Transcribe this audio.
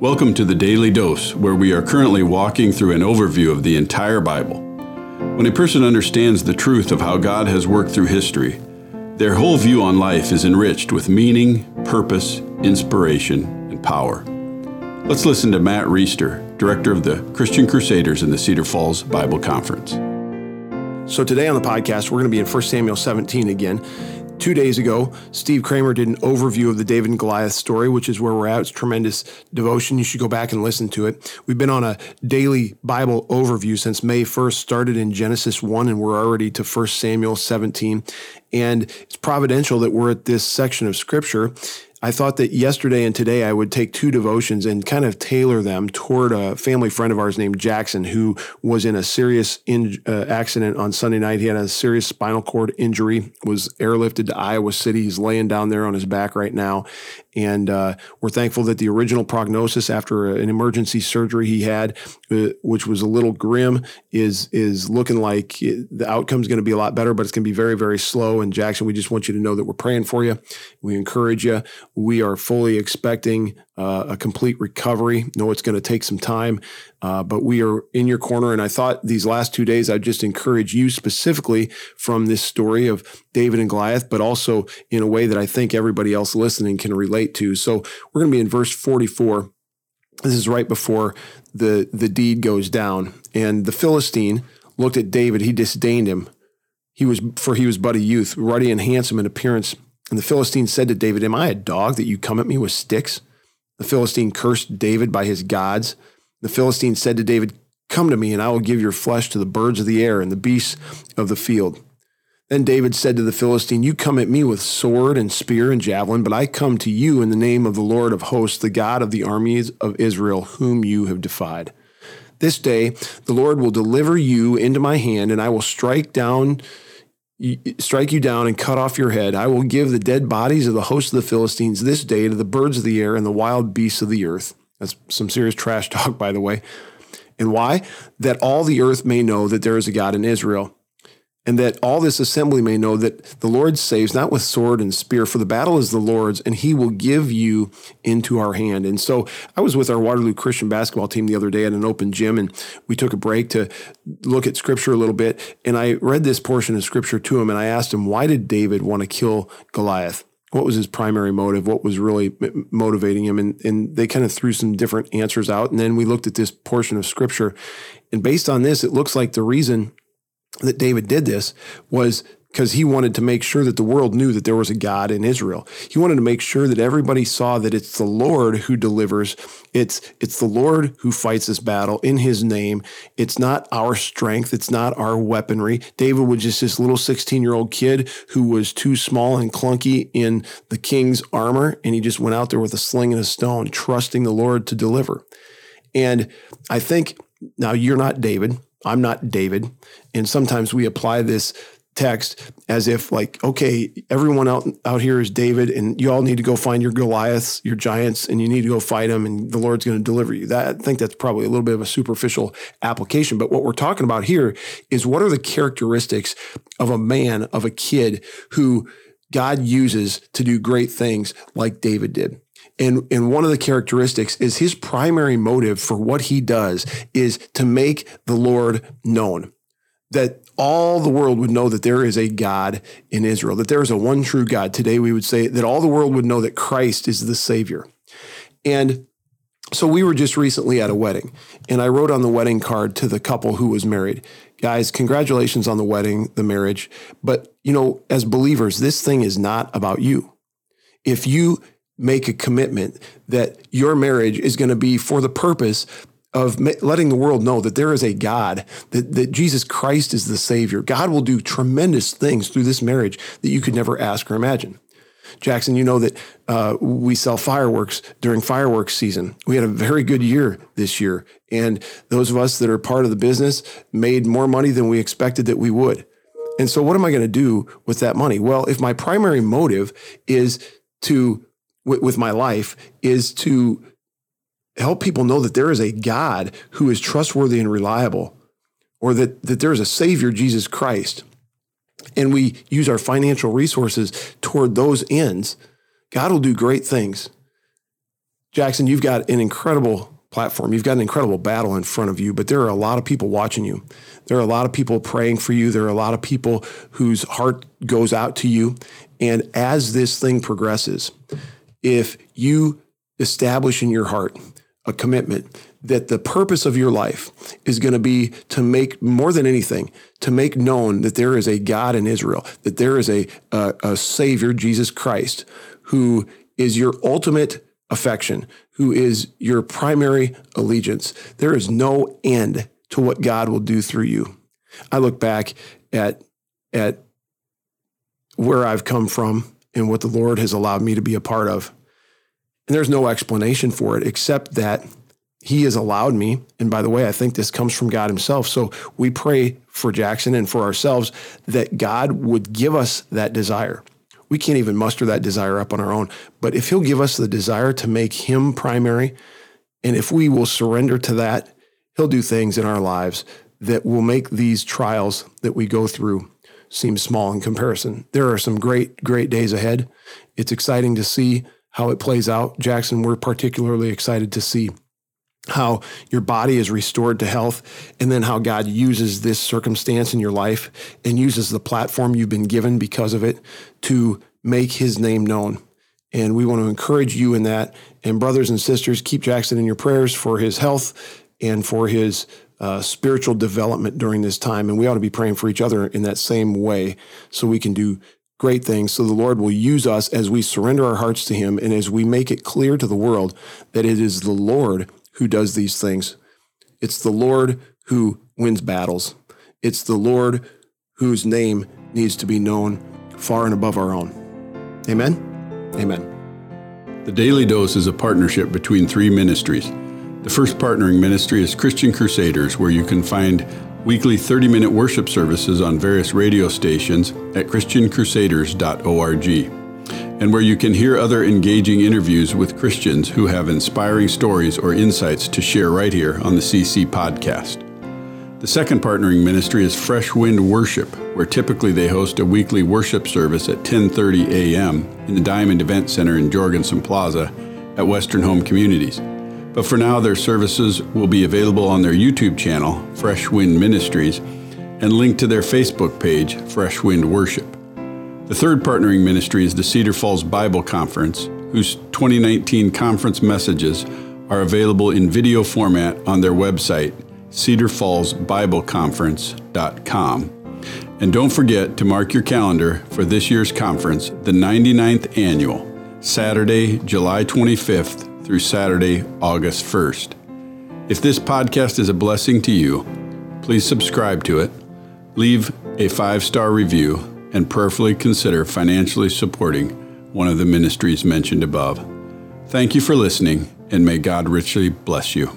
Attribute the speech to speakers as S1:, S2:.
S1: Welcome to the Daily Dose, where we are currently walking through an overview of the entire Bible. When a person understands the truth of how God has worked through history, their whole view on life is enriched with meaning, purpose, inspiration, and power. Let's listen to Matt Reisetter, director of the Christian Crusaders in the Cedar Falls Bible Conference.
S2: So today on the podcast, we're going to be in 1 Samuel 17 again. Two days ago, Steve Kramer did an overview of the David and Goliath story, which is where we're at. It's tremendous devotion. You should go back and listen to it. We've been on a daily Bible overview since May 1st, started in Genesis 1, and we're already to 1 Samuel 17. And it's providential that we're at this section of scripture I thought that yesterday and today I would take two devotions and kind of tailor them toward a family friend of ours named Jackson, who was in a serious in, uh, accident on Sunday night. He had a serious spinal cord injury, was airlifted to Iowa City. He's laying down there on his back right now. And uh, we're thankful that the original prognosis after an emergency surgery he had, uh, which was a little grim, is is looking like it, the outcome is going to be a lot better, but it's going to be very, very slow. And Jackson, we just want you to know that we're praying for you. We encourage you. We are fully expecting uh, a complete recovery. Know it's going to take some time, uh, but we are in your corner. And I thought these last two days, I'd just encourage you specifically from this story of David and Goliath, but also in a way that I think everybody else listening can relate to. So we're going to be in verse 44. This is right before the, the deed goes down. And the Philistine looked at David. He disdained him. He was, for he was but a youth, ruddy and handsome in appearance and the Philistine said to David, Am I a dog that you come at me with sticks? The Philistine cursed David by his gods. The Philistine said to David, Come to me, and I will give your flesh to the birds of the air and the beasts of the field. Then David said to the Philistine, You come at me with sword and spear and javelin, but I come to you in the name of the Lord of hosts, the God of the armies of Israel, whom you have defied. This day the Lord will deliver you into my hand, and I will strike down strike you down and cut off your head. I will give the dead bodies of the hosts of the Philistines this day to the birds of the air and the wild beasts of the earth. That's some serious trash talk, by the way. And why? That all the earth may know that there is a God in Israel and that all this assembly may know that the Lord saves not with sword and spear, for the battle is the Lord's, and he will give you into our hand. And so I was with our Waterloo Christian basketball team the other day at an open gym, and we took a break to look at scripture a little bit. And I read this portion of scripture to him, and I asked him, why did David want to kill Goliath? What was his primary motive? What was really motivating him? And, and they kind of threw some different answers out. And then we looked at this portion of scripture. And based on this, it looks like the reason that David did this was because he wanted to make sure that the world knew that there was a God in Israel. He wanted to make sure that everybody saw that it's the Lord who delivers. It's it's the Lord who fights this battle in his name. It's not our strength, it's not our weaponry. David was just this little 16-year-old kid who was too small and clunky in the king's armor and he just went out there with a sling and a stone trusting the Lord to deliver. And I think now you're not David I'm not David. And sometimes we apply this text as if like, okay, everyone out out here is David, and you all need to go find your Goliaths, your giants, and you need to go fight them, and the Lord's going to deliver you. That I think that's probably a little bit of a superficial application. But what we're talking about here is what are the characteristics of a man, of a kid who God uses to do great things like David did. And, and one of the characteristics is his primary motive for what he does is to make the Lord known. That all the world would know that there is a God in Israel, that there is a one true God. Today we would say that all the world would know that Christ is the Savior. And so we were just recently at a wedding, and I wrote on the wedding card to the couple who was married, guys, congratulations on the wedding, the marriage. But, you know, as believers, this thing is not about you. If you make a commitment that your marriage is going to be for the purpose of letting the world know that there is a God, that, that Jesus Christ is the Savior. God will do tremendous things through this marriage that you could never ask or imagine. Jackson, you know that uh, we sell fireworks during fireworks season. We had a very good year this year. And those of us that are part of the business made more money than we expected that we would. And so, what am I going to do with that money? Well, if my primary motive is to with, my life is to help people know that there is a God who is trustworthy and reliable, or that, that there is a Savior, Jesus Christ, and we use our financial resources toward those ends, God will do great things. Jackson, you've got an incredible platform. You've got an incredible battle in front of you, but there are a lot of people watching you. There are a lot of people praying for you. There are a lot of people whose heart goes out to you. And as this thing progresses, if you establish in your heart a commitment that the purpose of your life is going to be to make more than anything to make known that there is a God in Israel, that there is a, a, a Savior, Jesus Christ, who is your ultimate affection, who is your primary allegiance. There is no end to what God will do through you. I look back at at where I've come from and what the Lord has allowed me to be a part of. And there's no explanation for it except that he has allowed me. And by the way, I think this comes from God himself. So we pray for Jackson and for ourselves that God would give us that desire. We can't even muster that desire up on our own. But if he'll give us the desire to make him primary, and if we will surrender to that, he'll do things in our lives that will make these trials that we go through seem small in comparison. There are some great, great days ahead. It's exciting to see how it plays out. Jackson, we're particularly excited to see how your body is restored to health, and then how God uses this circumstance in your life and uses the platform you've been given because of it to make his name known. And we want to encourage you in that. And brothers and sisters, keep Jackson in your prayers for his health and for his uh, spiritual development during this time. And we ought to be praying for each other in that same way so we can do great things. So the Lord will use us as we surrender our hearts to him and as we make it clear to the world that it is the Lord who does these things. It's the Lord who wins battles. It's the Lord whose name needs to be known far and above our own. Amen. Amen.
S1: The Daily Dose is a partnership between three ministries. The first partnering ministry is Christian Crusaders, where you can find weekly 30 minute worship services on various radio stations at ChristianCrusaders.org and where you can hear other engaging interviews with Christians who have inspiring stories or insights to share right here on the CC podcast. The second partnering ministry is Fresh Wind Worship, where typically they host a weekly worship service at 10:30 a.m. in the Diamond Event Center in Jorgensen Plaza at Western Home Communities. But for now, their services will be available on their YouTube channel, Fresh Wind Ministries, and linked to their Facebook page, Fresh Wind Worship. The third partnering ministry is the Cedar Falls Bible Conference, whose 2019 conference messages are available in video format on their website, cedarfallsbibleconference.com. And don't forget to mark your calendar for this year's conference, the 99th annual, Saturday, July 25th through Saturday, August 1st. If this podcast is a blessing to you, please subscribe to it, leave a five star review, and prayerfully consider financially supporting one of the ministries mentioned above. Thank you for listening, and may God richly bless you.